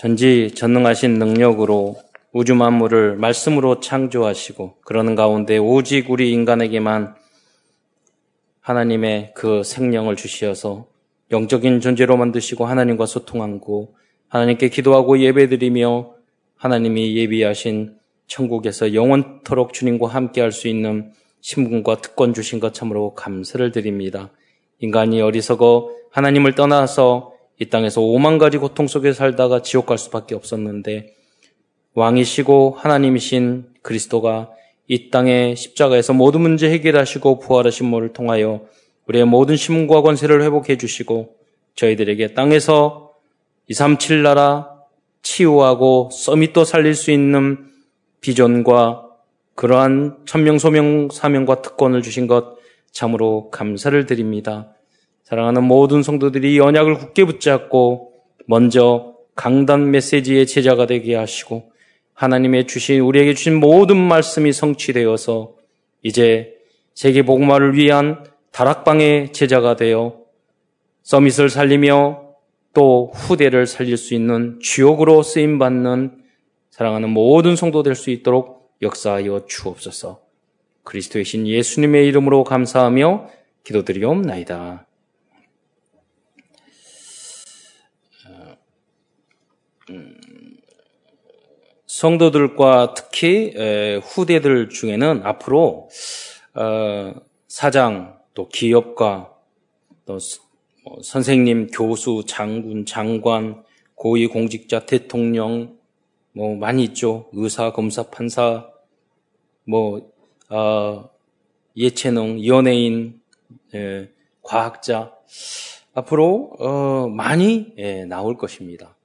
전지 전능하신 능력으로 우주 만물을 말씀으로 창조하시고 그러는 가운데 오직 우리 인간에게만 하나님의 그 생명을 주시어서 영적인 존재로 만드시고 하나님과 소통하고 하나님께 기도하고 예배드리며 하나님이 예비하신 천국에서 영원토록 주님과 함께 할 수 있는 신분과 특권 주신 것 참으로 감사를 드립니다. 인간이 어리석어 하나님을 떠나서 이 땅에서 오만 가지 고통 속에 살다가 지옥 갈 수밖에 없었는데 왕이시고 하나님이신 그리스도가 이 땅의 십자가에서 모든 문제 해결하시고 부활하신 모를 통하여 우리의 모든 신문과 권세를 회복해 주시고 저희들에게 땅에서 237 나라 치유하고 서밋도 살릴 수 있는 비전과 그러한 천명 소명 사명과 특권을 주신 것 참으로 감사를 드립니다. 사랑하는 모든 성도들이 언약을 굳게 붙잡고 먼저 강단 메시지의 제자가 되게 하시고 하나님의 주신 우리에게 주신 모든 말씀이 성취되어서 이제 세계 복음화를 위한 다락방의 제자가 되어 서밋을 살리며 또 후대를 살릴 수 있는 주역으로 쓰임 받는 사랑하는 모든 성도 될 수 있도록 역사하여 주옵소서. 그리스도의 신 예수님의 이름으로 감사하며 기도드리옵나이다. 성도들과 특히 후대들 중에는 앞으로 어, 사장 또 기업가 또뭐 선생님, 교수, 장군, 장관, 고위공직자, 대통령 뭐 많이 있죠. 의사, 검사, 판사, 뭐 어, 예체능, 연예인, 예, 과학자 앞으로 어, 많이 예, 나올 것입니다.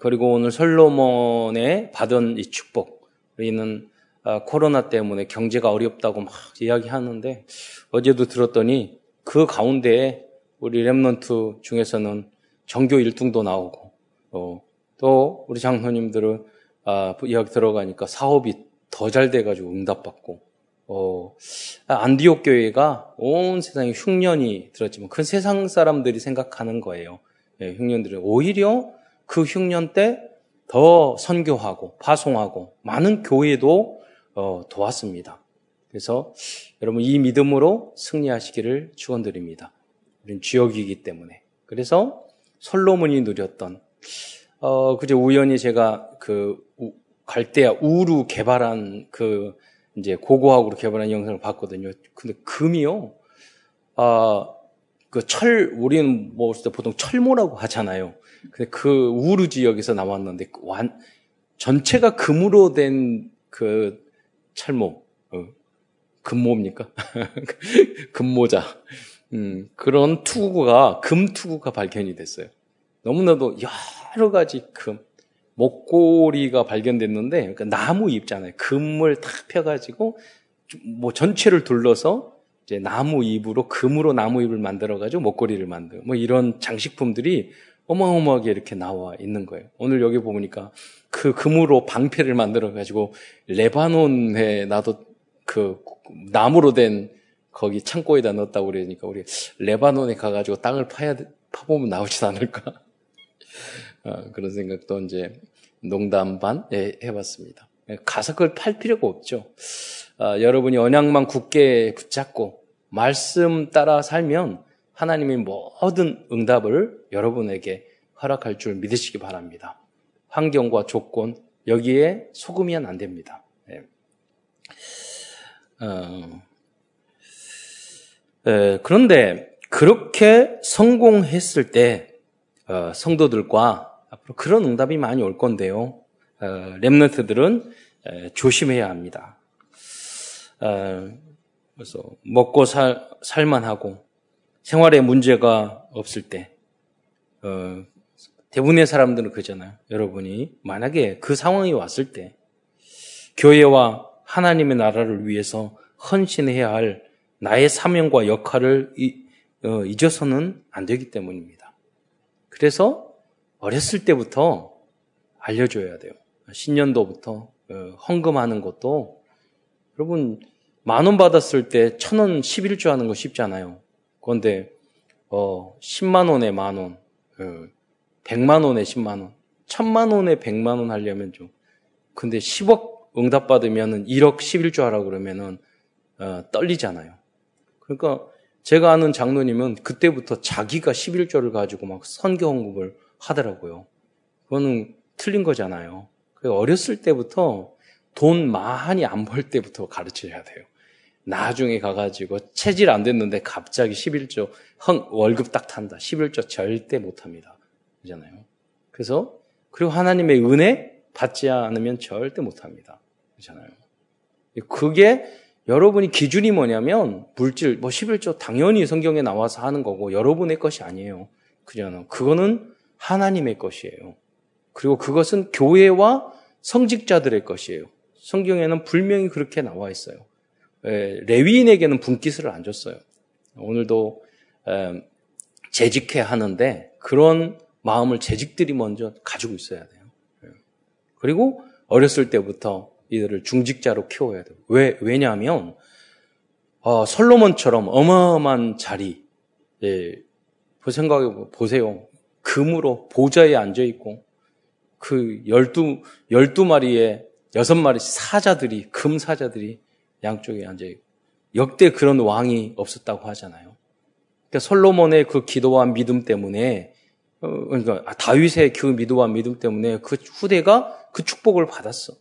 그리고 오늘 솔로몬의 받은 이 축복. 우리는 아, 코로나 때문에 경제가 어렵다고 막 이야기하는데 어제도 들었더니 그 가운데 우리 랩런트 중에서는 전교 1등도 나오고 어, 또 우리 장로님들은 아, 이야기 들어가니까 사업이 더 잘 돼가지고 응답받고 어, 안디옥 교회가 온 세상에 흉년이 들었지만 그 세상 사람들이 생각하는 거예요. 예, 흉년들은 오히려 그 흉년 때 더 선교하고 파송하고 많은 교회도 어, 도왔습니다. 그래서 여러분 이 믿음으로 승리하시기를 축원드립니다. 우리는 주역이기 때문에. 그래서 솔로몬이 누렸던 어 그제 우연히 제가 그 갈대아 우루 개발한 그 이제 고고학으로 개발한 영상을 봤거든요. 근데 금이요. 아 그 철 우리는 뭐 보통 철모라고 하잖아요. 근데 그 우루 지역에서 나왔는데 완 전체가 금으로 된 그 철모 어, 금모입니까? 금모자. 음, 그런 투구가 금 투구가 발견이 됐어요. 너무나도 여러 가지 금 목걸이가 발견됐는데 그러니까 나무 잎잖아요. 금을 탁 펴가지고 뭐 전체를 둘러서 이제 나무 잎으로 금으로 나무 잎을 만들어가지고 목걸이를 만들 뭐 이런 장식품들이 어마어마하게 이렇게 나와 있는 거예요. 오늘 여기 보니까 그 금으로 방패를 만들어 가지고 레바논에 나도 그 나무로 된 거기 창고에다 넣었다고 그러니까 우리 레바논에 가가지고 땅을 파야 파보면 나오지 않을까 어, 그런 생각도 이제 농담 반 예, 해봤습니다. 예, 가서 그걸 팔 필요가 없죠. 아, 여러분이 언약만 굳게 붙잡고 말씀 따라 살면 하나님이 모든 응답을 여러분에게 허락할 줄 믿으시기 바랍니다. 환경과 조건 여기에 속으면 안 됩니다. 네. 어, 에, 그런데 그렇게 성공했을 때 어, 성도들과 앞으로 그런 응답이 많이 올 건데요. 어, 랩런트들은 에, 조심해야 합니다. 어, 그래서 먹고 살, 살만하고 생활에 문제가 없을 때, 어, 대부분의 사람들은 그잖아요. 여러분이 만약에 그 상황이 왔을 때, 교회와 하나님의 나라를 위해서 헌신해야 할 나의 사명과 역할을 어, 잊어서는 안 되기 때문입니다. 그래서 어렸을 때부터 알려줘야 돼요. 신년도부터 어, 헌금하는 것도 여러분 만 원 받았을 때 천원 11조 하는 거 쉽잖아요. 그런데 어 10만 원에 만 원, 어, 100만 원에 10만 원 천만 원에 백만 원 하려면 좀. 근데 10억 응답 받으면은 1억 11조 하라고 그러면은, 어, 떨리잖아요. 그러니까 제가 아는 장로님은 그때부터 자기가 11조를 가지고 막 선교 홍급을 하더라고요. 그거는 틀린 거잖아요. 어렸을 때부터 돈 많이 안 벌 때부터 가르쳐야 돼요. 나중에 가가지고 체질 안 됐는데 갑자기 11조 헝, 월급 딱 탄다. 11조 절대 못 합니다. 그잖아요. 그래서 그리고 하나님의 은혜 받지 않으면 절대 못 합니다. 그잖아요. 그게 여러분이 기준이 뭐냐면 물질 뭐 11조 당연히 성경에 나와서 하는 거고 여러분의 것이 아니에요. 그잖아요. 그거는 하나님의 것이에요. 그리고 그것은 교회와 성직자들의 것이에요. 성경에는 분명히 그렇게 나와 있어요. 레위인에게는 분깃을 안 줬어요. 오늘도 재직해 하는데 그런 마음을 재직들이 먼저 가지고 있어야 돼요. 예. 그리고 어렸을 때부터 이들을 중직자로 키워야 돼요. 왜, 왜냐하면, 어, 솔로몬처럼 어마어마한 자리, 예, 그 생각해 보세요. 금으로 보좌에 앉아 있고, 그 열두, 열두 마리의 여섯 마리 사자들이, 금 사자들이 양쪽에 앉아있고, 역대 그런 왕이 없었다고 하잖아요. 그러니까 솔로몬의 그 기도와 믿음 때문에, 어, 그러니까 다윗의 그 기도와 믿음 때문에 그 후대가 그 축복을 받았어.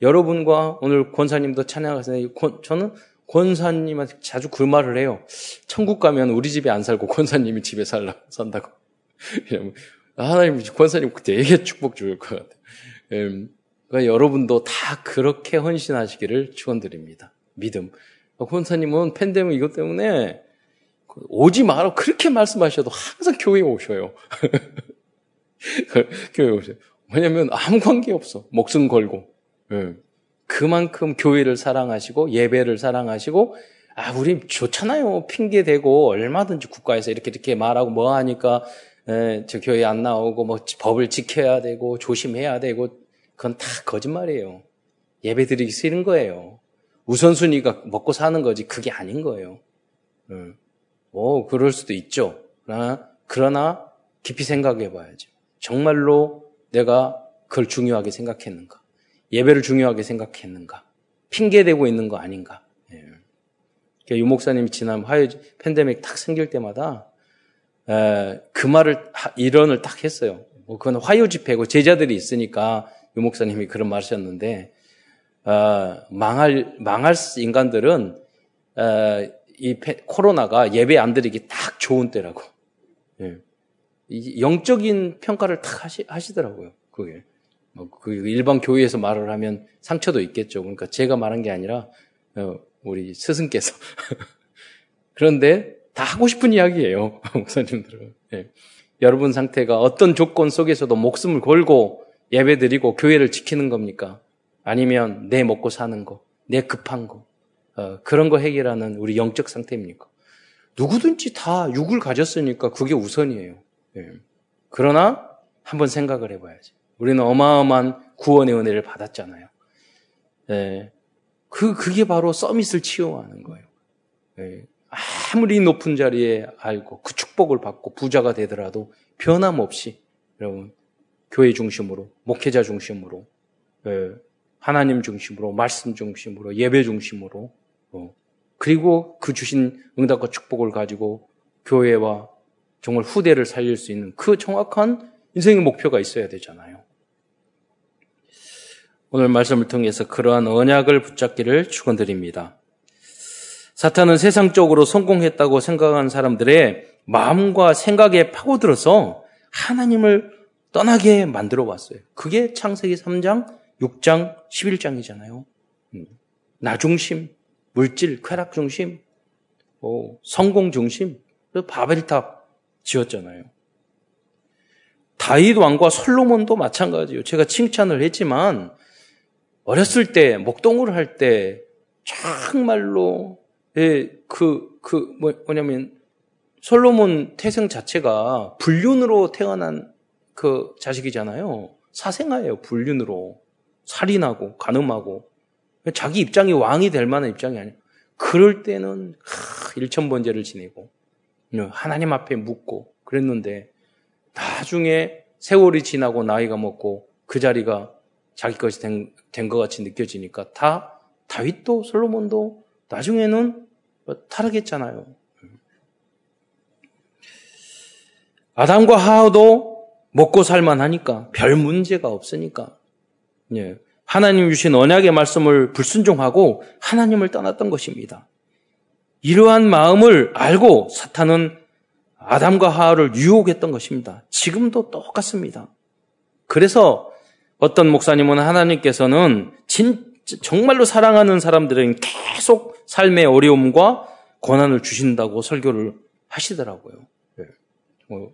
여러분과 오늘 권사님도 찬양하세요. 저는 권사님한테 자주 그 말을 해요. 천국 가면 우리 집에 안 살고 권사님이 집에 살라, 산다고. 하나님, 권사님 되게 축복 줄 것 같아요. 음, 그러니까 여러분도 다 그렇게 헌신하시기를 축원드립니다. 믿음. 권사님은 팬데믹 이것 때문에 오지 마라 그렇게 말씀하셔도 항상 교회에 오셔요. 교회에 오셔요. 왜냐면 아무 관계 없어. 목숨 걸고. 예. 그만큼 교회를 사랑하시고 예배를 사랑하시고 아 우리 좋잖아요 핑계 대고 얼마든지 국가에서 이렇게 이렇게 말하고 뭐 하니까 에, 예, 저 교회 안 나오고 뭐 법을 지켜야 되고 조심해야 되고 그건 다 거짓말이에요 예배 드리기 싫은 거예요 우선순위가 먹고 사는 거지 그게 아닌 거예요 음. 뭐 그럴 수도 있죠 그러나, 그러나 깊이 생각해 봐야죠 정말로 내가 그걸 중요하게 생각했는가 예배를 중요하게 생각했는가? 핑계대고 있는 거 아닌가? 예. 그러니까 유 목사님이 지난 화요 팬데믹 딱 생길 때마다 에, 그 말을 일언을 딱 했어요. 뭐 그건 화요 집회고 제자들이 있으니까 유 목사님이 그런 말하셨는데 어, 망할 망할 인간들은 어, 이 코로나가 예배 안 드리기 딱 좋은 때라고. 예. 영적인 평가를 딱 하시, 하시더라고요. 그게. 뭐 그 일반 교회에서 말을 하면 상처도 있겠죠. 그러니까 제가 말한 게 아니라 어, 우리 스승께서 그런데 다 하고 싶은 이야기예요, 목사님들은. 네. 여러분 상태가 어떤 조건 속에서도 목숨을 걸고 예배 드리고 교회를 지키는 겁니까? 아니면 내 먹고 사는 거, 내 급한 거, 어, 그런 거 해결하는 우리 영적 상태입니까? 누구든지 다 육을 가졌으니까 그게 우선이에요. 네. 그러나 한번 생각을 해봐야지. 우리는 어마어마한 구원의 은혜를 받았잖아요. 예. 그, 그게 바로 서밋을 치유하는 거예요. 예. 아무리 높은 자리에 알고 그 축복을 받고 부자가 되더라도 변함없이 여러분 교회 중심으로 목회자 중심으로 예. 하나님 중심으로 말씀 중심으로 예배 중심으로 어. 그리고 그 주신 응답과 축복을 가지고 교회와 정말 후대를 살릴 수 있는 그 정확한 인생의 목표가 있어야 되잖아요. 오늘 말씀을 통해서 그러한 언약을 붙잡기를 축원드립니다. 사탄은 세상적으로 성공했다고 생각한 사람들의 마음과 생각에 파고들어서 하나님을 떠나게 만들어 왔어요. 그게 창세기 3장, 6장, 11장이잖아요. 음. 나 중심, 물질, 쾌락 중심, 뭐 성공 중심, 바벨탑 지었잖아요. 다윗 왕과 솔로몬도 마찬가지예요. 제가 칭찬을 했지만 어렸을 때, 목동을 할 때, 정말로, 예, 그, 그, 뭐, 뭐냐면, 솔로몬 태생 자체가 불륜으로 태어난 그 자식이잖아요. 사생아예요, 불륜으로. 살인하고, 간음하고. 자기 입장이 왕이 될 만한 입장이 아니에요. 그럴 때는, 하, 일천번제를 지내고, 하나님 앞에 묻고, 그랬는데, 나중에 세월이 지나고 나이가 먹고 그 자리가 자기 것이 된, 된것 같이 느껴지니까 다 다윗도 솔로몬도 나중에는 타락했잖아요. 아담과 하하도 먹고 살만하니까 별 문제가 없으니까 예. 하나님 주신 언약의 말씀을 불순종하고 하나님을 떠났던 것입니다. 이러한 마음을 알고 사탄은 아담과 하하를 유혹했던 것입니다. 지금도 똑같습니다. 그래서 어떤 목사님은 하나님께서는 진, 정말로 사랑하는 사람들은 계속 삶의 어려움과 고난을 주신다고 설교를 하시더라고요. 네. 어,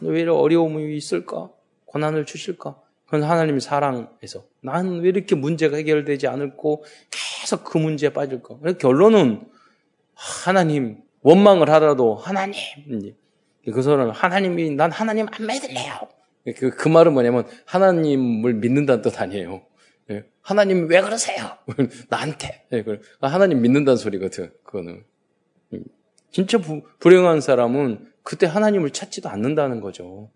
왜 이렇게 어려움이 있을까? 고난을 주실까? 그건 하나님의 사랑에서 나는 왜 이렇게 문제가 해결되지 않을고 계속 그 문제에 빠질까? 결론은 하나님 원망을 하더라도 하나님 그 사람은 하나님이 난 하나님 안 믿을래요. 그, 그 말은 뭐냐면 하나님을 믿는다는 뜻 아니에요. 예. 하나님 왜 그러세요? 나한테. 예, 하나님 믿는다는 소리거든. 그거는 음. 진짜 부, 불행한 사람은 그때 하나님을 찾지도 않는다는 거죠.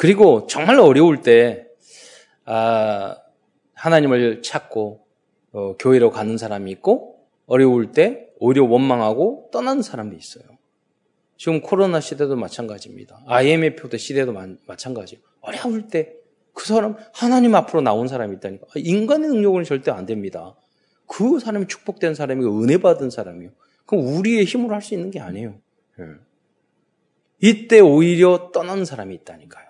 예. 그리고 정말 어려울 때 아, 하나님을 찾고 어, 교회로 가는 사람이 있고 어려울 때 오히려 원망하고 떠나는 사람이 있어요. 지금 코로나 시대도 마찬가지입니다. IMF 때 시대도 마, 마찬가지예요. 어려울 때 그 사람 하나님 앞으로 나온 사람이 있다니까. 인간의 능력은 절대 안 됩니다. 그 사람이 축복된 사람이고 은혜 받은 사람이요. 그럼 우리의 힘으로 할 수 있는 게 아니에요. 예. 이때 오히려 떠나는 사람이 있다니까요.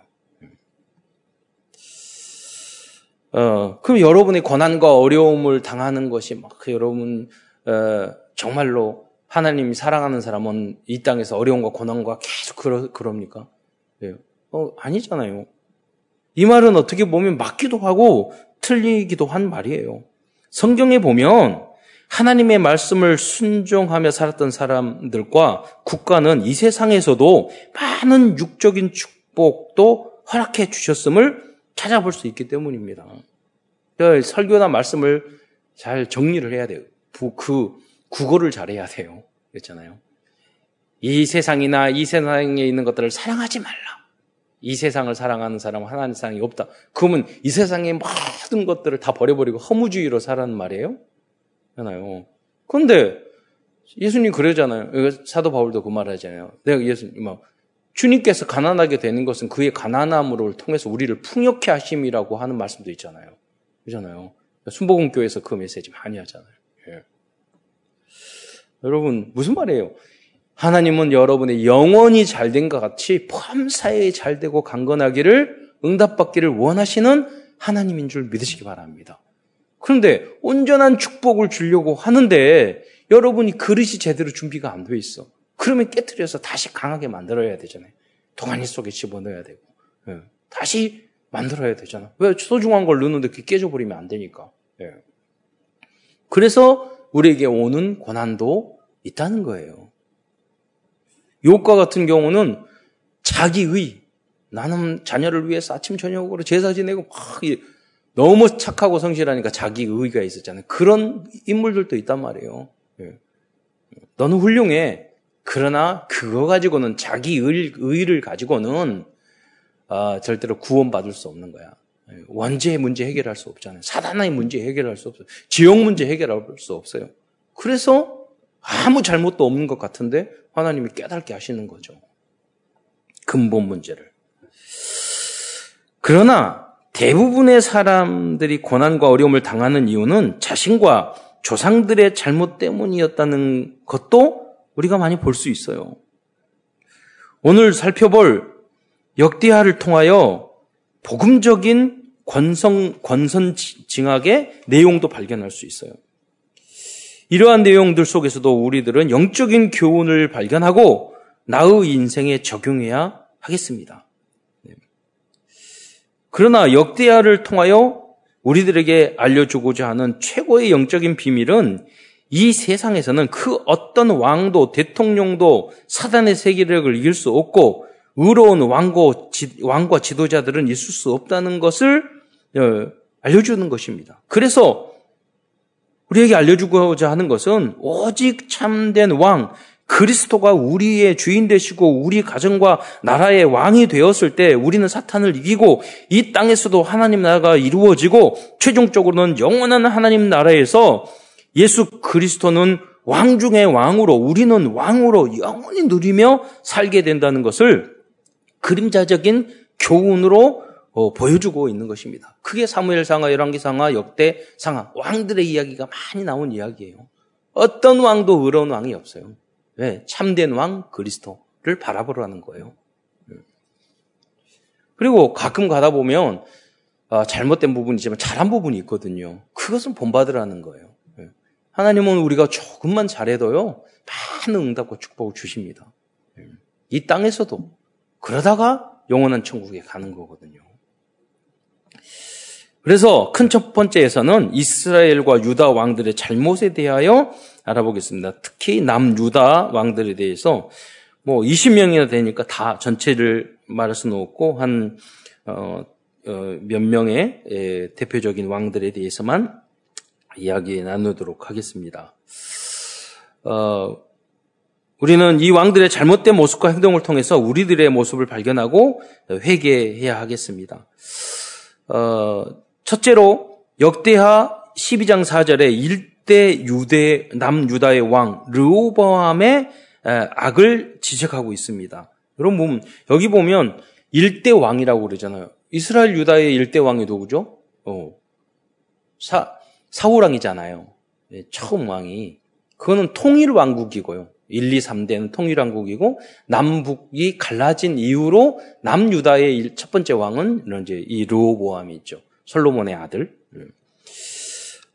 어, 그럼 여러분의 고난과 어려움을 당하는 것이 막 여러분 어, 정말로 하나님이 사랑하는 사람은 이 땅에서 어려움과 고난과 계속 그러, 그럽니까? 네. 어, 아니잖아요. 이 말은 어떻게 보면 맞기도 하고 틀리기도 한 말이에요. 성경에 보면 하나님의 말씀을 순종하며 살았던 사람들과 국가는 이 세상에서도 많은 육적인 축복도 허락해 주셨음을 찾아볼 수 있기 때문입니다. 그 설교나 말씀을 잘 정리를 해야 돼요. 그 국어를 잘해야 돼요. 그렇잖아요. 이 세상이나 이 세상에 있는 것들을 사랑하지 말라. 이 세상을 사랑하는 사람은 하나님 사랑이 없다. 그러면 이 세상의 모든 것들을 다 버려버리고 허무주의로 살라는 말이에요? 하나요. 그런데 예수님 그러잖아요. 사도 바울도 그 말 하잖아요. 내가 예수님 막 주님께서 가난하게 되는 것은 그의 가난함으로 통해서 우리를 풍요케 하심이라고 하는 말씀도 있잖아요. 그잖아요. 순복음교회에서 그 메시지 많이 하잖아요. 예. 여러분 무슨 말이에요? 하나님은 여러분의 영원히 잘된 것 같이 범사에 잘 되고 강건하기를 응답받기를 원하시는 하나님인 줄 믿으시기 바랍니다. 그런데 온전한 축복을 주려고 하는데 여러분이 그릇이 제대로 준비가 안 돼 있어. 그러면 깨뜨려서 다시 강하게 만들어야 되잖아요. 동아니 속에 집어넣어야 되고. 예. 다시 만들어야 되잖아. 왜 소중한 걸 넣는데 그게 깨져버리면 안 되니까. 예. 그래서 우리에게 오는 고난도 있다는 거예요. 요과 같은 경우는 자기의 나는 자녀를 위해서 아침 저녁으로 제사 지내고 막 너무 착하고 성실하니까 자기 의가 있었잖아요. 그런 인물들도 있단 말이에요. 예. 너는 훌륭해. 그러나 그거 가지고는 자기 의, 의를 가지고는 어, 절대로 구원받을 수 없는 거야. 원죄의 문제 해결할 수 없잖아요. 사단의 문제 해결할 수 없어요. 지옥 문제 해결할 수 없어요. 그래서 아무 잘못도 없는 것 같은데 하나님이 깨닫게 하시는 거죠. 근본 문제를. 그러나 대부분의 사람들이 고난과 어려움을 당하는 이유는 자신과 조상들의 잘못 때문이었다는 것도 우리가 많이 볼 수 있어요. 오늘 살펴볼 역대하를 통하여 복음적인 권성, 권선 징악의 내용도 발견할 수 있어요. 이러한 내용들 속에서도 우리들은 영적인 교훈을 발견하고 나의 인생에 적용해야 하겠습니다. 네. 그러나 역대하를 통하여 우리들에게 알려주고자 하는 최고의 영적인 비밀은 이 세상에서는 그 어떤 왕도 대통령도 사단의 세계력을 이길 수 없고 의로운 왕고, 왕과 지도자들은 있을 수 없다는 것을 어, 알려주는 것입니다. 그래서 우리에게 알려주고자 하는 것은 오직 참된 왕, 그리스도가 우리의 주인 되시고 우리 가정과 나라의 왕이 되었을 때 우리는 사탄을 이기고 이 땅에서도 하나님 나라가 이루어지고 최종적으로는 영원한 하나님 나라에서 예수 그리스도는 왕 중의 왕으로 우리는 왕으로 영원히 누리며 살게 된다는 것을 그림자적인 교훈으로 어, 보여주고 있는 것입니다. 크게 사무엘상하, 열왕기상하, 역대상하 왕들의 이야기가 많이 나온 이야기예요. 어떤 왕도 의로운 왕이 없어요. 왜? 참된 왕 그리스도를 바라보라는 거예요. 그리고 가끔 가다 보면 아, 잘못된 부분이지만 잘한 부분이 있거든요. 그것은 본받으라는 거예요. 하나님은 우리가 조금만 잘해도요, 많은 응답과 축복을 주십니다. 이 땅에서도. 그러다가 영원한 천국에 가는 거거든요. 그래서 큰 첫 번째에서는 이스라엘과 유다 왕들의 잘못에 대하여 알아보겠습니다. 특히 남 유다 왕들에 대해서 뭐 20명이나 되니까 다 전체를 말할 수는 없고 한몇 어, 어, 명의 에, 대표적인 왕들에 대해서만 이야기 나누도록 하겠습니다. 어, 우리는 이 왕들의 잘못된 모습과 행동을 통해서 우리들의 모습을 발견하고 회개해야 하겠습니다. 어, 첫째로 역대하 12장 4절에 일대 유대 남유다의 왕 르오보암의 악을 지적하고 있습니다. 여러분 보면 여기 보면 일대 왕이라고 그러잖아요. 이스라엘 유다의 일대 왕이 누구죠? 어, 사 사우랑이잖아요. 예, 처음 왕이. 그거는 통일 왕국이고요. 1, 2, 3대는 통일 왕국이고 남북이 갈라진 이후로 남유다의 첫 번째 왕은 이제 이 르호보암이 있죠. 솔로몬의 아들.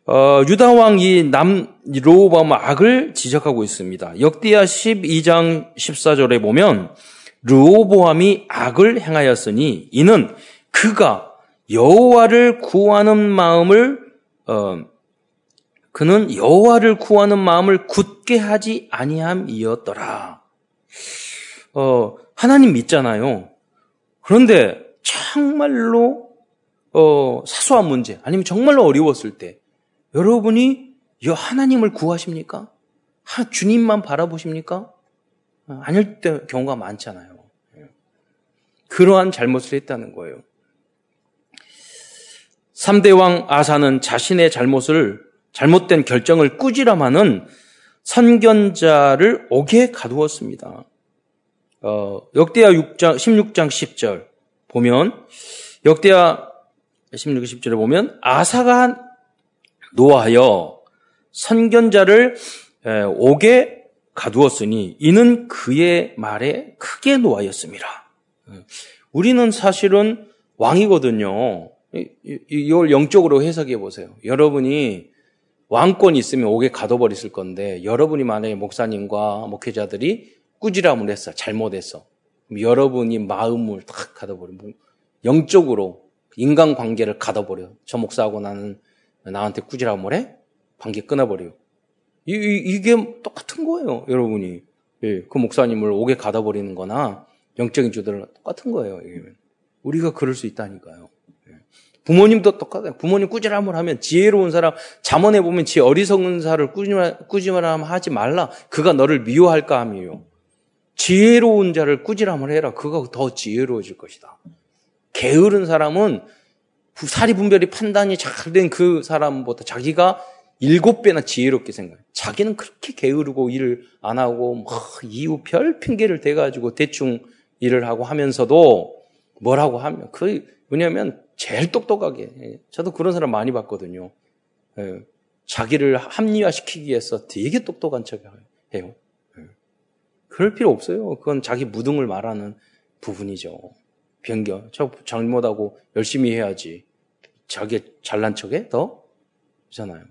어, 유다 왕이 남 르호보암 악을 지적하고 있습니다. 역대하 12장 14절에 보면 르호보암이 악을 행하였으니 이는 그가 여호와를 구하는 마음을 어, 그는 여호와를 구하는 마음을 굳게 하지 아니함이었더라. 어, 하나님 믿잖아요. 그런데 정말로 어, 사소한 문제 아니면 정말로 어려웠을 때 여러분이 하나님을 구하십니까? 하, 주님만 바라보십니까? 아닐 때 경우가 많잖아요. 그러한 잘못을 했다는 거예요. 3대 왕 아사는 자신의 잘못을 잘못된 결정을 꾸지람하는 선견자를 옥에 가두었습니다. 어, 역대하 6장, 16장 10절 보면, 역대하 16장 10절에 보면, 아사가 노하여 선견자를 옥에 가두었으니, 이는 그의 말에 크게 노하였습니다. 우리는 사실은 왕이거든요. 이걸 영적으로 해석해 보세요. 여러분이 왕권이 있으면 옥에 가둬버렸을 건데 여러분이 만약에 목사님과 목회자들이 꾸지람을 했어. 잘못했어. 여러분이 마음을 탁 가둬버려. 뭐 영적으로 인간 관계를 가둬버려. 저 목사하고 나는 나한테 꾸지람을 해? 관계 끊어버려. 이, 이, 게 똑같은 거예요. 여러분이. 예, 그 목사님을 옥에 가둬버리는 거나 영적인 주들은 똑같은 거예요. 우리가 그럴 수 있다니까요. 부모님도 똑같아요. 부모님 꾸지람을 하면 지혜로운 사람, 잠언해 보면 지 어리석은 사를 꾸지람 하지 말라. 그가 너를 미워할까 함이요. 지혜로운 자를 꾸지람을 해라. 그가 더 지혜로워질 것이다. 게으른 사람은 사리 분별이 판단이 잘 된 그 사람보다 자기가 일곱 배나 지혜롭게 생각해. 자기는 그렇게 게으르고 일을 안 하고 뭐 이후 별 핑계를 대가지고 대충 일을 하고 하면서도 뭐라고 하면 그 왜냐하면 제일 똑똑하게. 예, 저도 그런 사람 많이 봤거든요. 예, 자기를 합리화시키기 위해서 되게 똑똑한 척 해요. 예. 그럴 필요 없어요. 그건 자기 무등을 말하는 부분이죠. 변경. 저 잘못하고 열심히 해야지. 자기 잘난 척해? 더? 잖아요.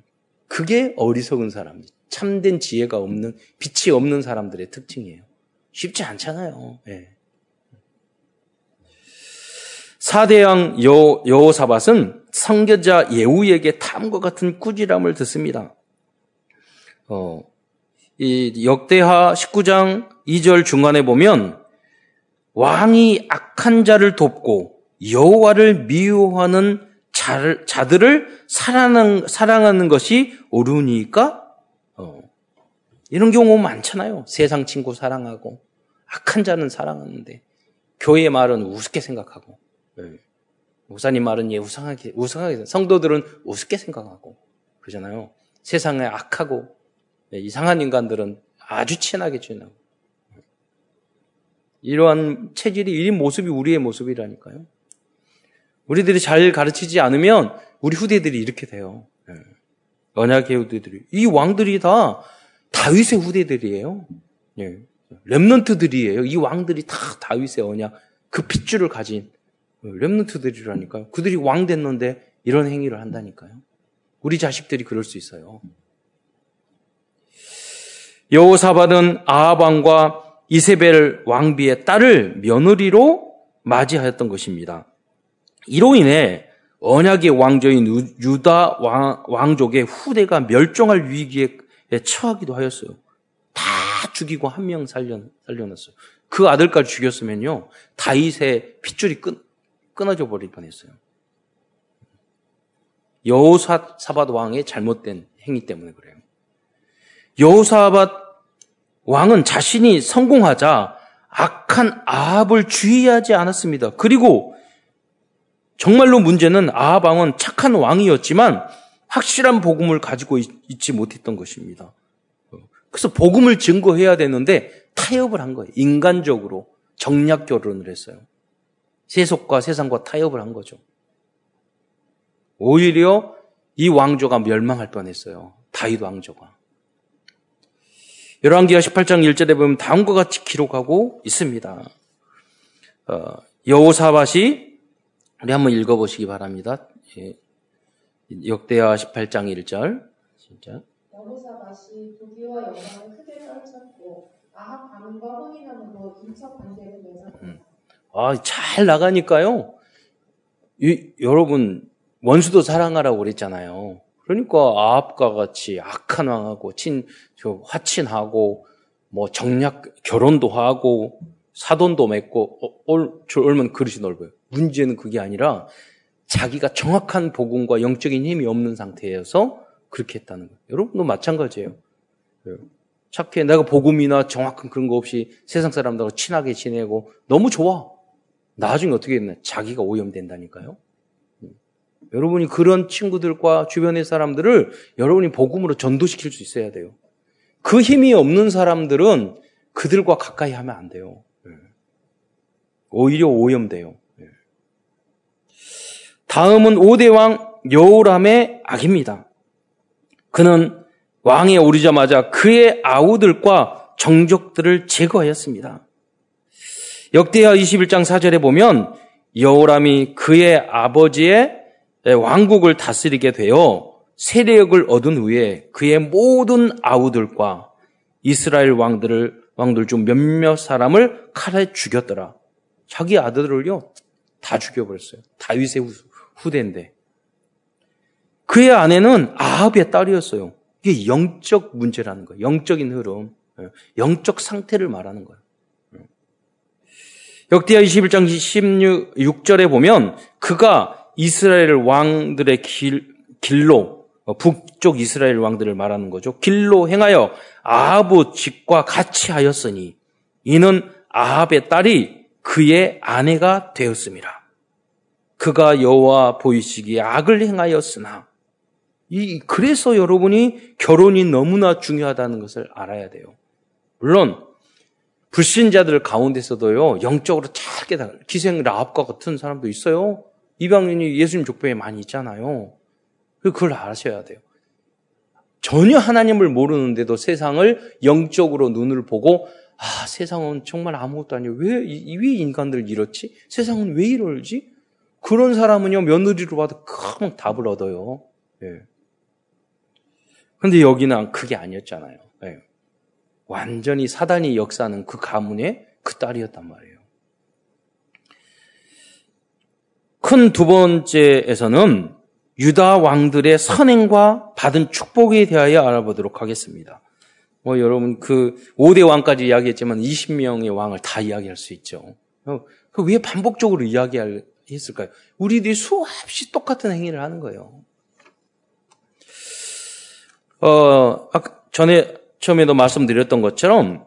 그게 어리석은 사람, 참된 지혜가 없는, 빛이 없는 사람들의 특징이에요. 쉽지 않잖아요. 예. 사대왕 여, 여호사밧은 성교자 예후에게 탐과 같은 꾸지람을 듣습니다. 어, 이 역대하 19장 2절 중간에 보면 왕이 악한 자를 돕고 여호와를 미워하는 자들을 사랑하는, 사랑하는 것이 옳으니까 어, 이런 경우 많잖아요. 세상 친구 사랑하고 악한 자는 사랑하는데 교회의 말은 우습게 생각하고 네. 목사님 말은 예 우상하게 우상하게 성도들은 우습게 생각하고 그러잖아요. 세상에 악하고 네, 이상한 인간들은 아주 친하게 지내고 이러한 체질이 이 모습이 우리의 모습이라니까요. 우리들이 잘 가르치지 않으면 우리 후대들이 이렇게 돼요. 네. 언약의 후대들이 이 왕들이 다 다윗의 후대들이에요. 예. 렘넌트들이에요. 이 왕들이 다 다윗의 언약 그 핏줄을 가진 렘넌트들이라니까요. 그들이 왕 됐는데 이런 행위를 한다니까요. 우리 자식들이 그럴 수 있어요. 여호사밧은 아합왕과 이세벨 왕비의 딸을 며느리로 맞이하였던 것입니다. 이로 인해 언약의 왕조인 유다 왕, 족의 후대가 멸종할 위기에 처하기도 하였어요. 다 죽이고 한 명 살려, 살려놨어요. 그 아들까지 죽였으면요, 다윗의 핏줄이 끊, 끊어져 버릴 뻔했어요. 여호사밧 왕의 잘못된 행위 때문에 그래요. 여호사밧 왕은 자신이 성공하자 악한 아합을 주의하지 않았습니다. 그리고 정말로 문제는 아합 왕은 착한 왕이었지만 확실한 복음을 가지고 있지 못했던 것입니다. 그래서 복음을 증거해야 되는데 타협을 한 거예요. 인간적으로 정략 결혼을 했어요. 세속과 세상과 타협을 한 거죠. 오히려 이 왕조가 멸망할 뻔했어요. 다윗 왕조가. 열왕기하 18장 1절에 보면 다음과 같이 기록하고 있습니다. 어, 여호사밭이 우리 한번 읽어보시기 바랍니다. 예. 역대하 18장 1절 진짜. 여호사밭이 부귀와 영광을 크게 떨쳤고 아합 가문과 혼인함으로 인척 관계를 맺었다. 음. 아, 잘 나가니까요. 이, 여러분 원수도 사랑하라고 그랬잖아요. 그러니까 아합과 같이 악한 왕하고 친, 저 화친하고 뭐 정략 결혼도 하고 사돈도 맺고 어, 얼, 저 얼마나 그릇이 넓어요. 문제는 그게 아니라 자기가 정확한 복음과 영적인 힘이 없는 상태에서 그렇게 했다는 거예요. 여러분도 마찬가지예요. 착해. 내가 복음이나 정확한 그런 거 없이 세상 사람들하고 친하게 지내고 너무 좋아. 나중에 어떻게 됐나? 자기가 오염된다니까요. 여러분이 그런 친구들과 주변의 사람들을 여러분이 복음으로 전도시킬 수 있어야 돼요. 그 힘이 없는 사람들은 그들과 가까이 하면 안 돼요. 예. 오히려 오염돼요. 예. 다음은 5대왕 여호람의 악입니다. 그는 왕에 오르자마자 그의 아우들과 정족들을 제거하였습니다. 역대하 21장 4절에 보면 여호람이 그의 아버지의 왕국을 다스리게 되어 세력을 얻은 후에 그의 모든 아우들과 이스라엘 왕들을 왕들 중 몇몇 사람을 칼에 죽였더라. 자기 아들을요 다 죽여버렸어요. 다윗의 후대인데 그의 아내는 아합의 딸이었어요. 이게 영적 문제라는 거예요. 영적인 흐름, 예, 영적 상태를 말하는 거예요. 예. 역대하 21장 16절에 보면 그가 이스라엘 왕들의 길, 길로 어, 북쪽 이스라엘 왕들을 말하는 거죠. 길로 행하여 아합의 집과 같이 하였으니 이는 아합의 딸이 그의 아내가 되었습니다. 그가 여호와 보이시기에 악을 행하였으나 이 그래서 여러분이 결혼이 너무나 중요하다는 것을 알아야 돼요. 물론 불신자들 가운데서도요 영적으로 잘 깨달아 기생 라합과 같은 사람도 있어요. 이방인이 예수님 족보에 많이 있잖아요. 그걸 아셔야 돼요. 전혀 하나님을 모르는데도 세상을 영적으로 눈을 보고 아 세상은 정말 아무것도 아니에요. 왜, 왜 인간들 이렇지? 세상은 왜 이럴지? 그런 사람은요 며느리로 봐도 큰 답을 얻어요. 예. 근데 여기는 그게 아니었잖아요. 예. 완전히 사단이 역사하는 그 가문의 그 딸이었단 말이에요. 큰 두 번째에서는 유다 왕들의 선행과 받은 축복에 대하여 알아보도록 하겠습니다. 뭐 여러분 그 5대 왕까지 이야기했지만 20명의 왕을 다 이야기할 수 있죠. 어, 그왜 반복적으로 이야기했을까요? 우리들이 수없이 똑같은 행위를 하는 거예요. 어, 전에 처음에도 말씀드렸던 것처럼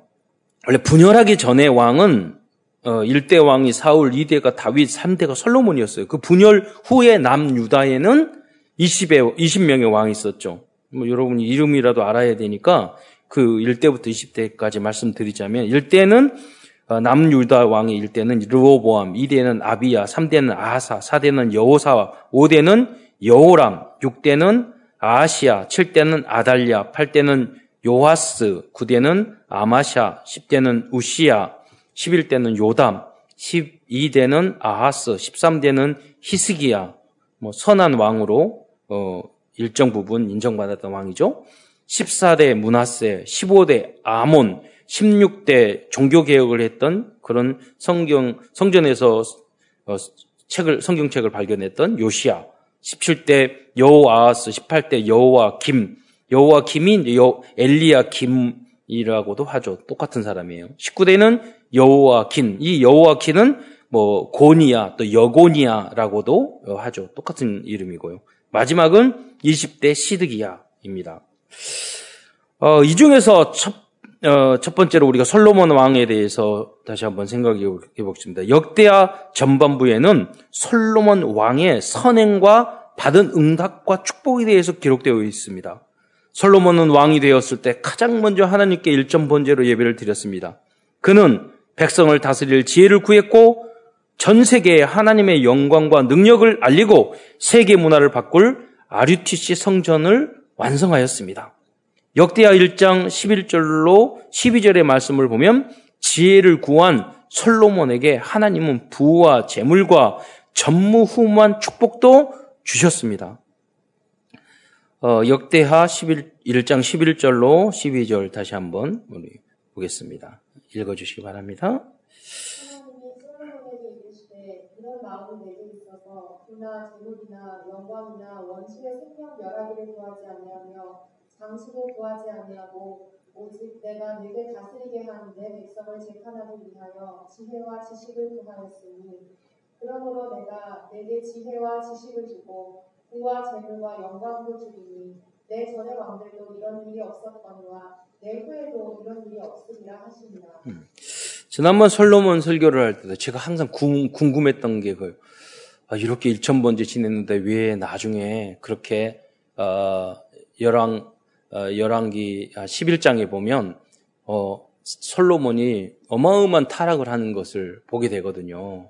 원래 분열하기 전에 왕은 어, 1대 왕이 사울, 2대가 다윗, 3대가 솔로몬이었어요. 그 분열 후에 남유다에는 20의, 20명의 왕이 있었죠. 뭐 여러분이 이름이라도 알아야 되니까 그 1대부터 20대까지 말씀드리자면 1대는 어, 남유다 왕의 1대는 르호보암, 2대는 아비야, 3대는 아사, 4대는 여호사, 5대는 여호람, 6대는 아시아, 7대는 아달랴, 8대는 요하스, 9대는 아마샤, 10대는 우시야, 11대는 요담, 12대는 아하스, 13대는 히스기야, 뭐 선한 왕으로 어, 일정 부분 인정받았던 왕이죠. 14대 문하세, 15대 아몬, 16대 종교 개혁을 했던 그런 성경, 성전에서 어, 책을, 성경책을 발견했던 요시아, 17대 여호아스, 18대 여호와 김, 여호와 김이 여, 엘리야 김이라고도 하죠. 똑같은 사람이에요. 19대는 여호와 긴, 이 여호와 긴은 뭐 고니야 또 여고니야라고도 하죠. 똑같은 이름이고요. 마지막은 20대 시드기야입니다. 어, 이 중에서 첫, 어, 첫 번째로 우리가 솔로몬 왕에 대해서 다시 한번 생각해 보겠습니다. 역대하 전반부에는 솔로몬 왕의 선행과 받은 응답과 축복에 대해서 기록되어 있습니다. 솔로몬은 왕이 되었을 때 가장 먼저 하나님께 일점 번제로 예배를 드렸습니다. 그는 백성을 다스릴 지혜를 구했고 전 세계에 하나님의 영광과 능력을 알리고 세계 문화를 바꿀 아류티시 성전을 완성하였습니다. 역대하 1장 11절로 12절의 말씀을 보면 지혜를 구한 솔로몬에게 하나님은 부와 재물과 전무후무한 축복도 주셨습니다. 어, 역대하 11, 1장 11절로 12절 다시 한번 우리 보겠습니다. 읽어주시기 바랍니다. 그러므로 내가 내게 지혜와 지식을 주고 부와 재물과 영광도 주리니 내 전의 왕들도 이런 일이 없었거니와 내 후에도 이런 일이 없으리라 하시니라. 음. 지난번 솔로몬 설교를 할 때도 제가 항상 궁금했던 게 그, 아, 이렇게 1천번째 지냈는데 왜 나중에 그렇게, 어, 열왕, 어, 열왕기 11장에 아, 보면, 어, 솔로몬이 어마어마한 타락을 하는 것을 보게 되거든요.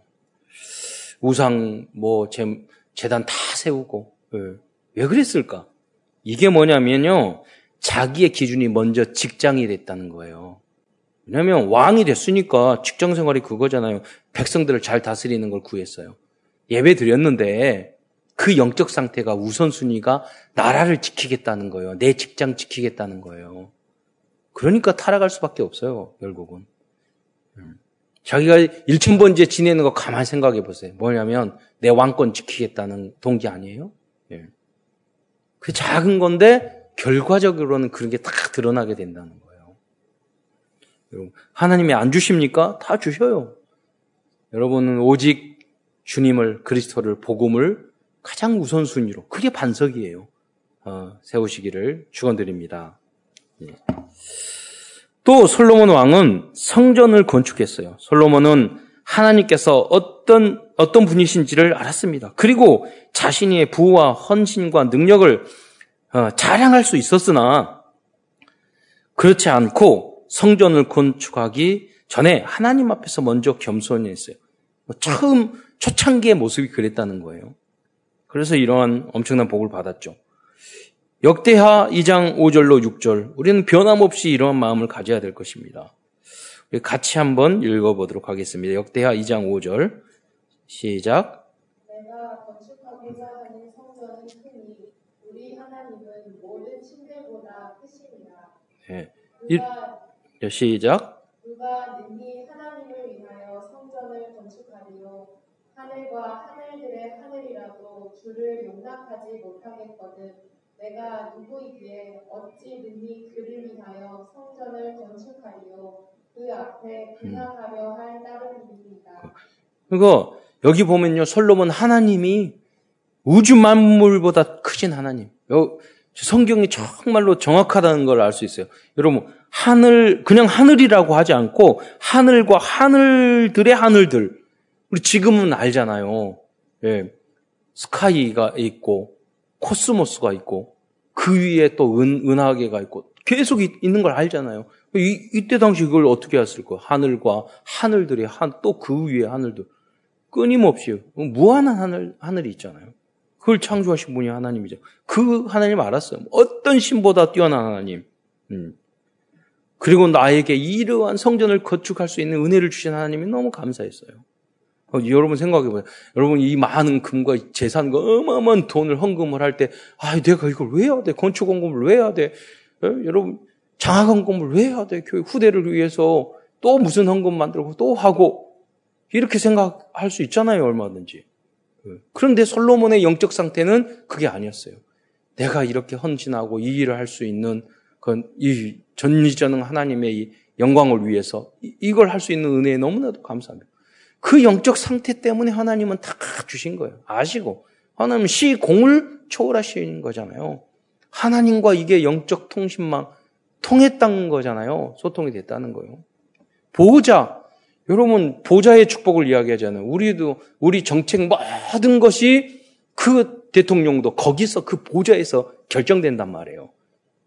우상, 뭐, 재, 재단 다 세우고, 예. 왜 그랬을까? 이게 뭐냐면요, 자기의 기준이 먼저 직장이 됐다는 거예요. 왜냐하면 왕이 됐으니까 직장 생활이 그거잖아요. 백성들을 잘 다스리는 걸 구했어요. 예배 드렸는데 그 영적 상태가 우선순위가 나라를 지키겠다는 거예요. 내 직장 지키겠다는 거예요. 그러니까 타락할 수밖에 없어요. 결국은. 음. 자기가 일천번째 지내는 거 가만 생각해 보세요. 뭐냐면 내 왕권 지키겠다는 동기 아니에요? 예. 그 작은 건데 결과적으로는 그런 게 다 드러나게 된다는 거예요. 여러분, 하나님이 안 주십니까? 다 주셔요. 여러분은 오직 주님을, 그리스도를, 복음을 가장 우선순위로, 그게 반석이에요. 어, 세우시기를 축원드립니다. 예. 또 솔로몬 왕은 성전을 건축했어요. 솔로몬은 하나님께서 어떤 어떤 분이신지를 알았습니다. 그리고 자신의 부와 헌신과 능력을 어, 자랑할 수 있었으나 그렇지 않고 성전을 건축하기 전에 하나님 앞에서 먼저 겸손히 했어요. 뭐 처음 초창기의 모습이 그랬다는 거예요. 그래서 이러한 엄청난 복을 받았죠. 역대하 2장 5절로 6절 우리는 변함없이 이러한 마음을 가져야 될 것입니다. 우리 같이 한번 읽어보도록 하겠습니다. 역대하 2장 5절 시작. 내가 건축하고자 하는 성전은 크니 우리 하나님은 모든 침대보다 크시니라. 네. 시작. 누가 능히 하나님을 위하여 성전을 건축하리요 하늘과 하늘들의 하늘이라도 주를 용납하지 못하겠거든 내가 누구이기에 어찌 능히 그를 위하여 성전을 건축하리요 그 앞에 분양하려 할 다른 이입니다. 그리고 여기 보면요 솔로몬 하나님이 우주 만물보다 크신 하나님. 성경이 정말로 정확하다는 걸 알 수 있어요. 여러분 하늘, 그냥 하늘이라고 하지 않고 하늘과 하늘들의 하늘들. 우리 지금은 알잖아요. 예. 스카이가 있고 코스모스가 있고 그 위에 또 은, 은하계가 있고 계속 있는 걸 알잖아요. 이, 이때 당시 그걸 어떻게 했을 거예요? 하늘과 하늘들이 한, 또 그 위에 하늘들. 끊임없이 무한한 하늘, 하늘이 있잖아요. 그걸 창조하신 분이 하나님이죠. 그 하나님 알았어요. 어떤 신보다 뛰어난 하나님. 음. 그리고 나에게 이러한 성전을 건축할 수 있는 은혜를 주신 하나님이 너무 감사했어요. 어, 여러분 생각해봐요. 여러분 이 많은 금과 재산과 어마어마한 돈을 헌금을 할 때, 아, 내가 이걸 왜 해야 돼? 건축 헌금을 왜 해야 돼? 에? 어, 여러분 장학 헌금을 왜 해야 돼? 교육 후대를 위해서 또 무슨 헌금 만들고 또 하고 이렇게 생각할 수 있잖아요, 얼마든지. 어, 그런데 솔로몬의 영적 상태는 그게 아니었어요. 내가 이렇게 헌신하고 이 일을 할 수 있는 이 전지전능 하나님의 이 영광을 위해서 이걸 할 수 있는 은혜에 너무나도 감사합니다. 그 영적 상태 때문에 하나님은 다 주신 거예요. 아시고. 하나님은 시공을 초월하신 거잖아요. 하나님과 이게 영적 통신망 통했다는 거잖아요. 소통이 됐다는 거예요. 보호자. 여러분, 보좌의 축복을 이야기하잖아요. 우리도, 우리 정책 모든 것이 그 대통령도 거기서 그 보좌에서 결정된단 말이에요.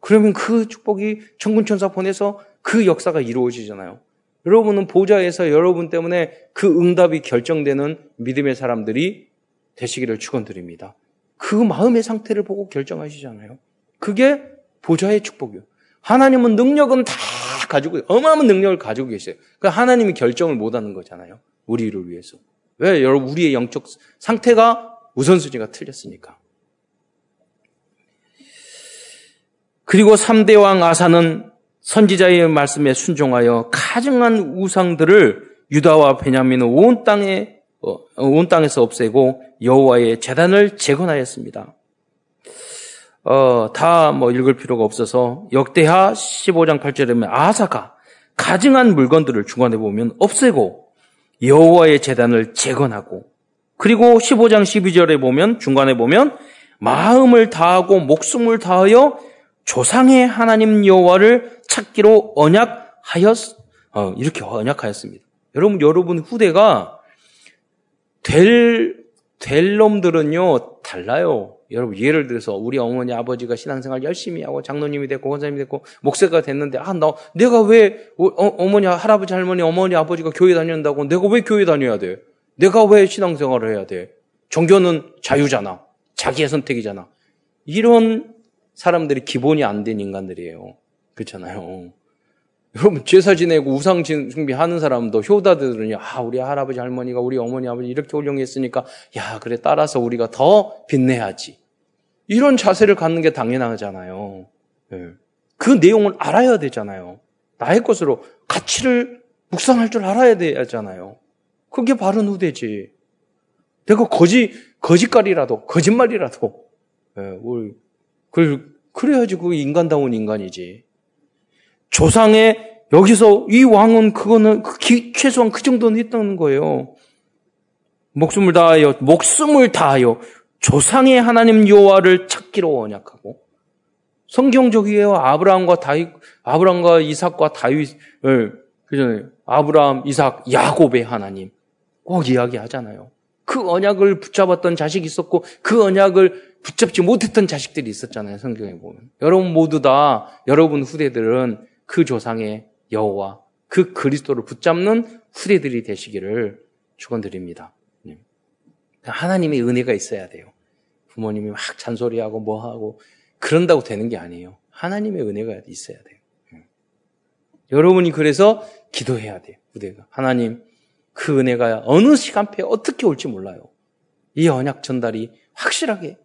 그러면 그 축복이 천군천사 보내서 그 역사가 이루어지잖아요. 여러분은 보좌에서 여러분 때문에 그 응답이 결정되는 믿음의 사람들이 되시기를 축원드립니다. 그 마음의 상태를 보고 결정하시잖아요. 그게 보좌의 축복이요. 하나님은 능력은 다 가지고 어마어마한 능력을 가지고 계세요. 그 하나님이 결정을 못 하는 거잖아요. 우리를 위해서. 왜? 여러분 우리의 영적 상태가 우선순위가 틀렸으니까. 그리고 3대 왕 아사는 선지자의 말씀에 순종하여 가증한 우상들을 유다와 베냐민은 온 땅에 어, 온 땅에서 없애고 여호와의 재단을 재건하였습니다. 어, 다 뭐 읽을 필요가 없어서 역대하 15장 8절에 보면 아사가 가증한 물건들을 중간에 보면 없애고 여호와의 재단을 재건하고 그리고 15장 12절에 보면 중간에 보면 마음을 다하고 목숨을 다하여 조상의 하나님 여호와를 찾기로 언약하였 어, 이렇게 언약하였습니다. 여러분 여러분 후대가 될 될 놈들은요 달라요. 여러분 예를 들어서 우리 어머니 아버지가 신앙생활 열심히 하고 장로님이 됐고 권사님이 됐고 목사가 됐는데 아 나 내가 왜 어, 머니 할아버지 할머니 어머니 아버지가 교회 다닌다고 내가 왜 교회 다녀야 돼? 내가 왜 신앙생활을 해야 돼? 종교는 자유잖아. 자기의 선택이잖아. 이런 사람들이 기본이 안 된 인간들이에요. 그렇잖아요. 여러분 제사 지내고 우상 준비하는 사람도 효다들은요. 아 우리 할아버지 할머니가 우리 어머니 아버지 이렇게 훌륭했으니까 야 그래 따라서 우리가 더 빛내야지. 이런 자세를 갖는 게 당연하잖아요. 네. 그 내용을 알아야 되잖아요. 나의 것으로 가치를 묵상할 줄 알아야 되잖아요. 그게 바른 후대지. 내가 거짓 거짓말이라도 거짓말이라도 네, 우리 그 그래야지 그 인간다운 인간이지. 조상의 여기서 이 왕은 그거는 그 기, 최소한 그 정도는 했다는 거예요. 목숨을 다하여 목숨을 다하여 조상의 하나님 여호와를 찾기로 언약하고 성경적이에요. 아브라함과 다윗, 아브라함과 이삭과 다윗을 그잖아요. 아브라함, 이삭, 야곱의 하나님 꼭 이야기하잖아요. 그 언약을 붙잡았던 자식이 있었고 그 언약을 붙잡지 못했던 자식들이 있었잖아요. 성경에 보면. 여러분 모두 다 여러분 후대들은 그 조상의 여호와 그 그리스도를 붙잡는 후대들이 되시기를 축원드립니다. 네. 하나님의 은혜가 있어야 돼요. 부모님이 막 잔소리하고 뭐하고 그런다고 되는 게 아니에요. 하나님의 은혜가 있어야 돼요. 네. 여러분이 그래서 기도해야 돼요. 후대가 하나님 그 은혜가 어느 시간표에 어떻게 올지 몰라요. 이 언약 전달이 확실하게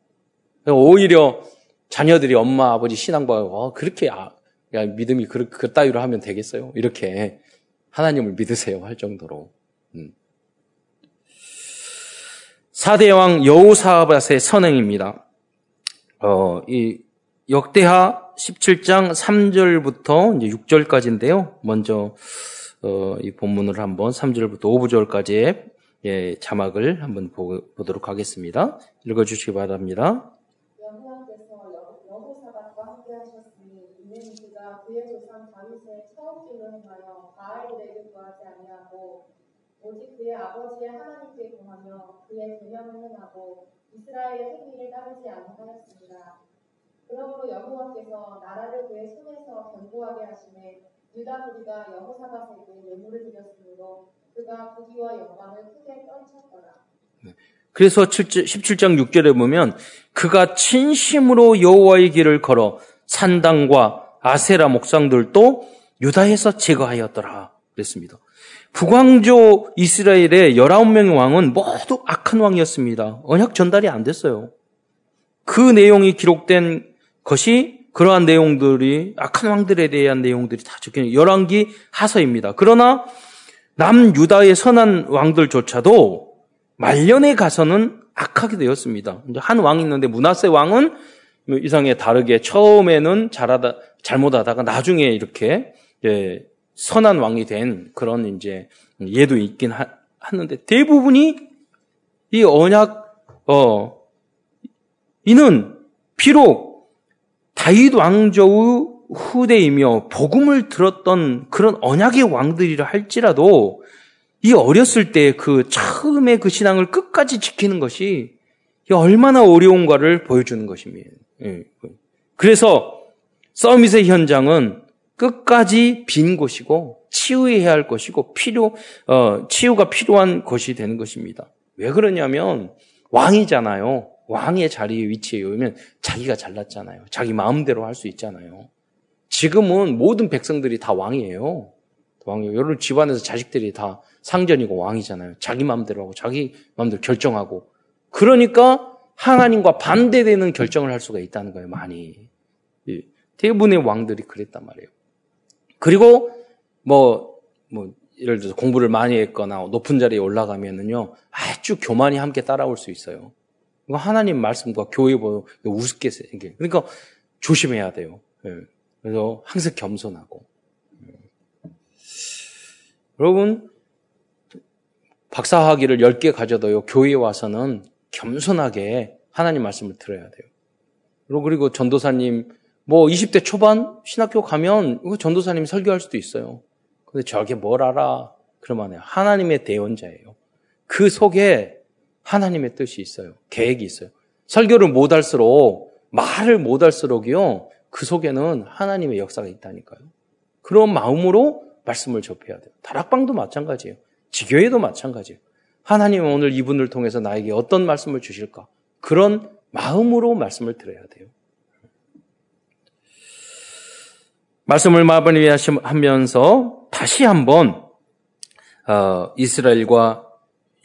오히려 자녀들이 엄마 아버지 신앙 보고 어, 그렇게 아, 야, 믿음이 그, 그 따위로 하면 되겠어요? 이렇게 하나님을 믿으세요 할 정도로. 음. 사대왕 여우사밧의 선행입니다. 어, 이 역대하 17장 3절부터 이제 6절까지인데요. 먼저 어, 이 본문을 한번 3절부터 5절까지의 예, 자막을 한번 보, 보도록 하겠습니다. 읽어 주시기 바랍니다. 다윗의 처음질로 행하여 바알들에게 구하지 아니하고 오직 그의 아버지의 하나님께 구하며 그의 계명을 행하고 이스라엘의 행위를 따르지 아니하였습니다. 그러므로 여호와께서 나라를 그의 손에서 견고하게 하시매 유다 무리가 여호사밧에게 예물을 드렸으므로 그가 부귀와 영광을 크게 떨쳤더라. 네. 그래서 17장 6절에 보면 그가 진심으로 여호와의 길을 걸어 산당과 아세라 목상들도 유다에서 제거하였더라. 그랬습니다. 북왕조 이스라엘의 19명의 왕은 모두 악한 왕이었습니다. 언약 전달이 안 됐어요. 그 내용이 기록된 것이 그러한 내용들이 악한 왕들에 대한 내용들이 다 적혀 있는 열왕기 하서입니다. 그러나 남유다의 선한 왕들조차도 말년에 가서는 악하게 되었습니다. 한 왕이 있는데 문하세 왕은 이상에 다르게 처음에는 잘하다 잘못하다가 나중에 이렇게 예, 선한 왕이 된 그런 이제 예도 있긴 하, 하는데 대부분이 이 언약 어 이는 비록 다윗 왕조의 후대이며 복음을 들었던 그런 언약의 왕들이라 할지라도 이 어렸을 때 그 처음에 그 신앙을 끝까지 지키는 것이 얼마나 어려운가를 보여주는 것입니다. 예. 그래서 서밋의 현장은 끝까지 빈 곳이고 치유해야 할 것이고 필요 어, 치유가 필요한 것이 되는 것입니다. 왜 그러냐면 왕이잖아요. 왕의 자리에 위치해 오면 자기가 잘났잖아요. 자기 마음대로 할 수 있잖아요. 지금은 모든 백성들이 다 왕이에요. 왕이에요. 여러 집안에서 자식들이 다 상전이고 왕이잖아요. 자기 마음대로 하고 자기 마음대로 결정하고. 그러니까 하나님과 반대되는 결정을 할 수가 있다는 거예요, 많이. 대부분의 왕들이 그랬단 말이에요. 그리고 뭐, 뭐, 예를 들어서 공부를 많이 했거나 높은 자리에 올라가면은요, 아주 교만이 함께 따라올 수 있어요. 하나님 말씀과 교회 보고 우습게 생겨. 그러니까 조심해야 돼요. 예. 그래서 항상 겸손하고. 예. 여러분, 박사학위를 10개 가져도요, 교회에 와서는 겸손하게 하나님 말씀을 들어야 돼요. 그리고 전도사님, 뭐 20대 초반 신학교 가면 전도사님이 설교할 수도 있어요. 근데 저게 뭘 알아? 그러면 하나님의 대원자예요. 그 속에 하나님의 뜻이 있어요. 계획이 있어요. 설교를 못 할수록, 말을 못 할수록이요, 그 속에는 하나님의 역사가 있다니까요. 그런 마음으로 말씀을 접해야 돼요. 다락방도 마찬가지예요. 지교회도 마찬가지예요. 하나님은 오늘 이분을 통해서 나에게 어떤 말씀을 주실까? 그런 마음으로 말씀을 들어야 돼요. 말씀을 마무리하면서 다시 한번 어, 이스라엘과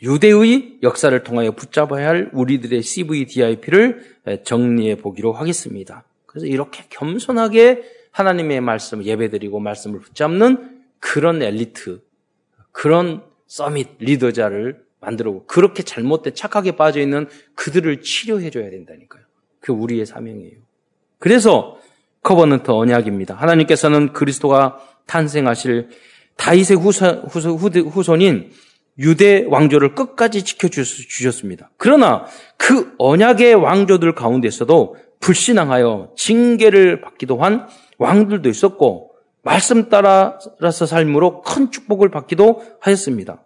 유대의 역사를 통하여 붙잡아야 할 우리들의 CVDIP를 정리해 보기로 하겠습니다. 그래서 이렇게 겸손하게 하나님의 말씀 예배드리고 말씀을 붙잡는 그런 엘리트, 그런 summit 리더자를 만들고 그렇게 잘못된 착각에 빠져 있는 그들을 치료해 줘야 된다니까요. 그 우리의 사명이에요. 그래서 covenant 언약입니다. 하나님께서는 그리스도가 탄생하실 다윗의 후손, 후손 인 유대 왕조를 끝까지 지켜주셨습니다. 그러나 그 언약의 왕조들 가운데서도 불신앙하여 징계를 받기도 한 왕들도 있었고 말씀 따라서 삶으로 큰 축복을 받기도 하였습니다.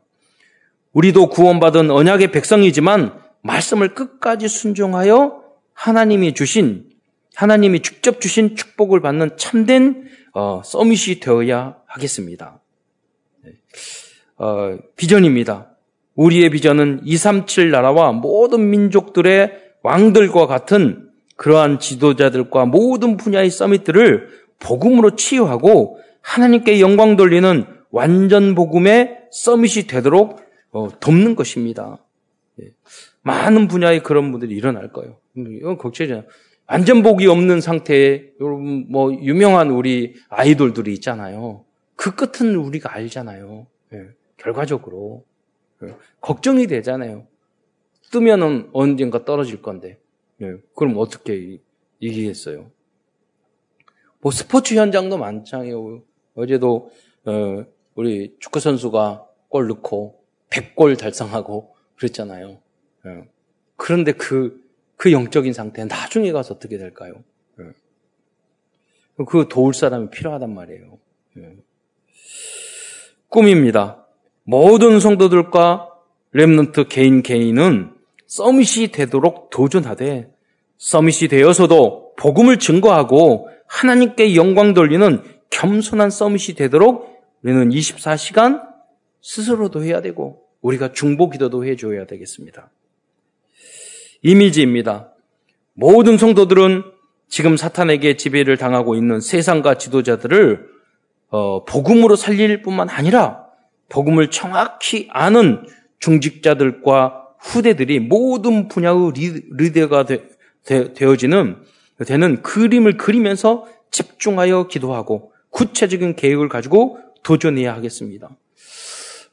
우리도 구원받은 언약의 백성이지만 말씀을 끝까지 순종하여 하나님이 주신 하나님이 직접 주신 축복을 받는 참된 어, 서밋이 되어야 하겠습니다. 네. 어, 비전입니다. 우리의 비전은 237 나라와 모든 민족들의 왕들과 같은 그러한 지도자들과 모든 분야의 서밋들을 복음으로 치유하고 하나님께 영광 돌리는 완전 복음의 서밋이 되도록 어, 돕는 것입니다. 예. 많은 분야의 그런 분들이 일어날 거예요. 이건 걱정이잖아요. 완전 복이 없는 상태에 여러분 뭐 유명한 우리 아이돌들이 있잖아요. 그 끝은 우리가 알잖아요. 예. 결과적으로 예. 걱정이 되잖아요. 뜨면은 언젠가 떨어질 건데. 예. 그럼 어떻게 이기겠어요? 뭐 스포츠 현장도 많잖아요. 어제도 어, 우리 축구 선수가 골 넣고 100골 달성하고 그랬잖아요. 예. 그런데 그, 그 영적인 상태 나중에 가서 어떻게 될까요? 예. 그 도울 사람이 필요하단 말이에요. 꿈입니다. 모든 성도들과 렘넌트 개인 개인은 서밋이 되도록 도전하되 서밋이 되어서도 복음을 증거하고 하나님께 영광 돌리는 겸손한 서밋이 되도록 우리는 24시간 스스로도 해야 되고 우리가 중보 기도도 해줘야 되겠습니다. 이미지입니다. 모든 성도들은 지금 사탄에게 지배를 당하고 있는 세상과 지도자들을 어, 복음으로 살릴 뿐만 아니라 복음을 정확히 아는 중직자들과 후대들이 모든 분야의 리더가 되, 어지는 되는 그림을 그리면서 집중하여 기도하고 구체적인 계획을 가지고 도전해야 하겠습니다.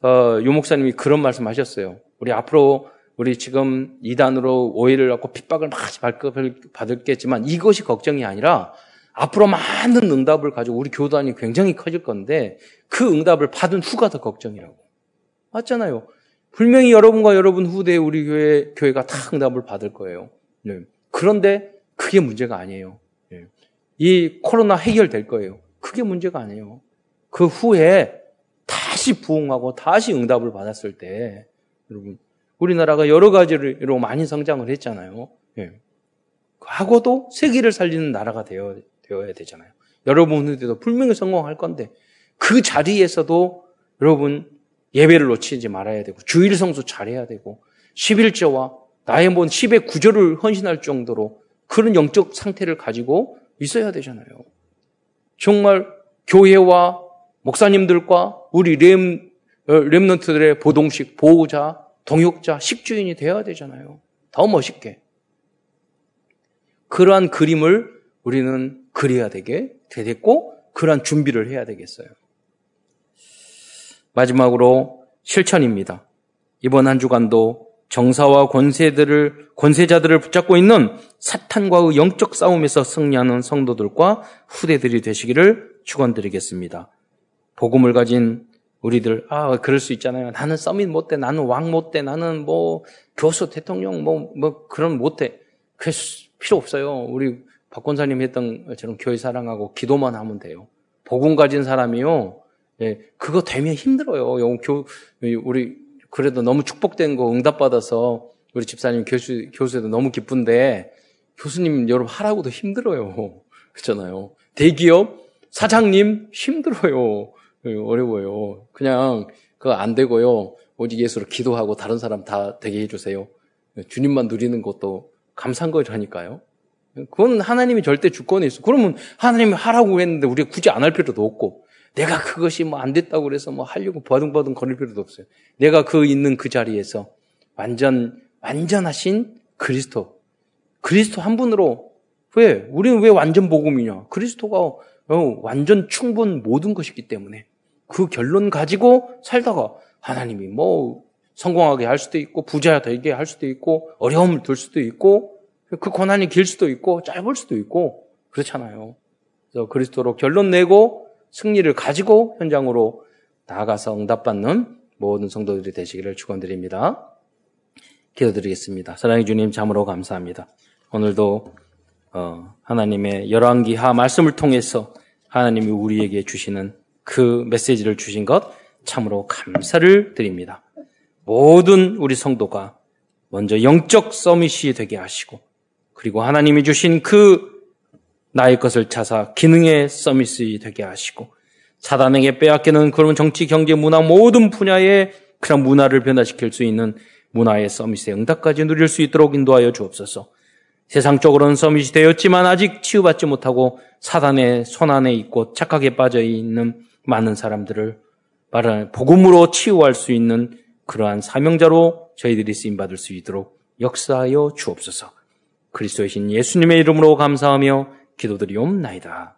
어, 유 목사님이 그런 말씀 하셨어요. 우리 앞으로 우리 지금 이단으로 오해를 받고 핍박을 많이 받을겠지만 이것이 걱정이 아니라 앞으로 많은 응답을 가지고 우리 교단이 굉장히 커질 건데 그 응답을 받은 후가 더 걱정이라고. 맞잖아요. 분명히 여러분과 여러분 후대에 우리 교회, 교회가 다 응답을 받을 거예요. 네. 그런데 그게 문제가 아니에요. 네. 이 코로나 해결될 거예요. 그게 문제가 아니에요. 그 후에 다시 부흥하고 다시 응답을 받았을 때 여러분 우리나라가 여러 가지로 많이 성장을 했잖아요. 네. 하고도 세계를 살리는 나라가 되어, 되어야 되잖아요. 여러분들도 분명히 성공할 건데 그 자리에서도 여러분 예배를 놓치지 말아야 되고 주일 성수 잘해야 되고 11조와 나의 뭔 10의 구조를 헌신할 정도로 그런 영적 상태를 가지고 있어야 되잖아요. 정말 교회와 목사님들과 우리 렘, 어, 렘넌트들의 보동식, 보호자, 동역자, 식주인이 되어야 되잖아요. 더 멋있게. 그러한 그림을 우리는 그려야 되게 되겠고, 그러한 준비를 해야 되겠어요. 마지막으로 실천입니다. 이번 한 주간도 정사와 권세들을 권세자들을 붙잡고 있는 사탄과의 영적 싸움에서 승리하는 성도들과 후대들이 되시기를 축원드리겠습니다. 복음을 가진 우리들 아 그럴 수 있잖아요. 나는 서밋 못돼, 나는 왕 못돼, 나는 뭐 교수 대통령 뭐뭐 뭐 그런 못돼. 그 필요 없어요. 우리 박 권사님 했던 것처럼 교회 사랑하고 기도만 하면 돼요. 복음 가진 사람이요. 예, 그거 되면 힘들어요. 교, 우리, 그래도 너무 축복된 거 응답받아서 우리 집사님 교수, 교수에도 너무 기쁜데 교수님 여러분 하라고도 힘들어요. 그렇잖아요. 대기업 사장님 힘들어요. 예, 어려워요. 그냥 그거 안 되고요. 오직 예수로 기도하고 다른 사람 다 되게 해주세요. 주님만 누리는 것도 감사한 거라니까요. 그건 하나님이 절대 주권에 있어. 그러면 하나님이 하라고 했는데 우리가 굳이 안 할 필요도 없고 내가 그것이 뭐 안 됐다고 그래서 뭐 하려고 버둥버둥 거릴 필요도 없어요. 내가 그 있는 그 자리에서 완전, 완전하신 그리스도. 그리스도 한 분으로 왜? 우리는 왜 완전 복음이냐? 그리스도가 어, 완전 충분 모든 것이기 때문에 그 결론 가지고 살다가 하나님이 뭐 성공하게 할 수도 있고 부자 되게 할 수도 있고 어려움을 둘 수도 있고 그 고난이 길 수도 있고 짧을 수도 있고 그렇잖아요. 그래서 그리스도로 결론 내고 승리를 가지고 현장으로 나아가서 응답받는 모든 성도들이 되시기를 축원드립니다. 기도드리겠습니다. 사랑의 주님 참으로 감사합니다. 오늘도 어, 하나님의 열왕기하 말씀을 통해서 하나님이 우리에게 주시는 그 메시지를 주신 것 참으로 감사를 드립니다. 모든 우리 성도가 먼저 영적 서밋이 되게 하시고 그리고 하나님이 주신 그 나의 것을 찾아 기능의 서밋이 되게 하시고 사단에게 빼앗기는 그런 정치, 경제, 문화 모든 분야의 그런 문화를 변화시킬 수 있는 문화의 서밋의 응답까지 누릴 수 있도록 인도하여 주옵소서. 세상적으로는 서밋이 되었지만 아직 치유받지 못하고 사단의 손안에 있고 착하게 빠져 있는 많은 사람들을 말하는 복음으로 치유할 수 있는 그러한 사명자로 저희들이 쓰임 받을 수 있도록 역사하여 주옵소서. 그리스도의 신 예수님의 이름으로 감사하며 기도드리옵나이다.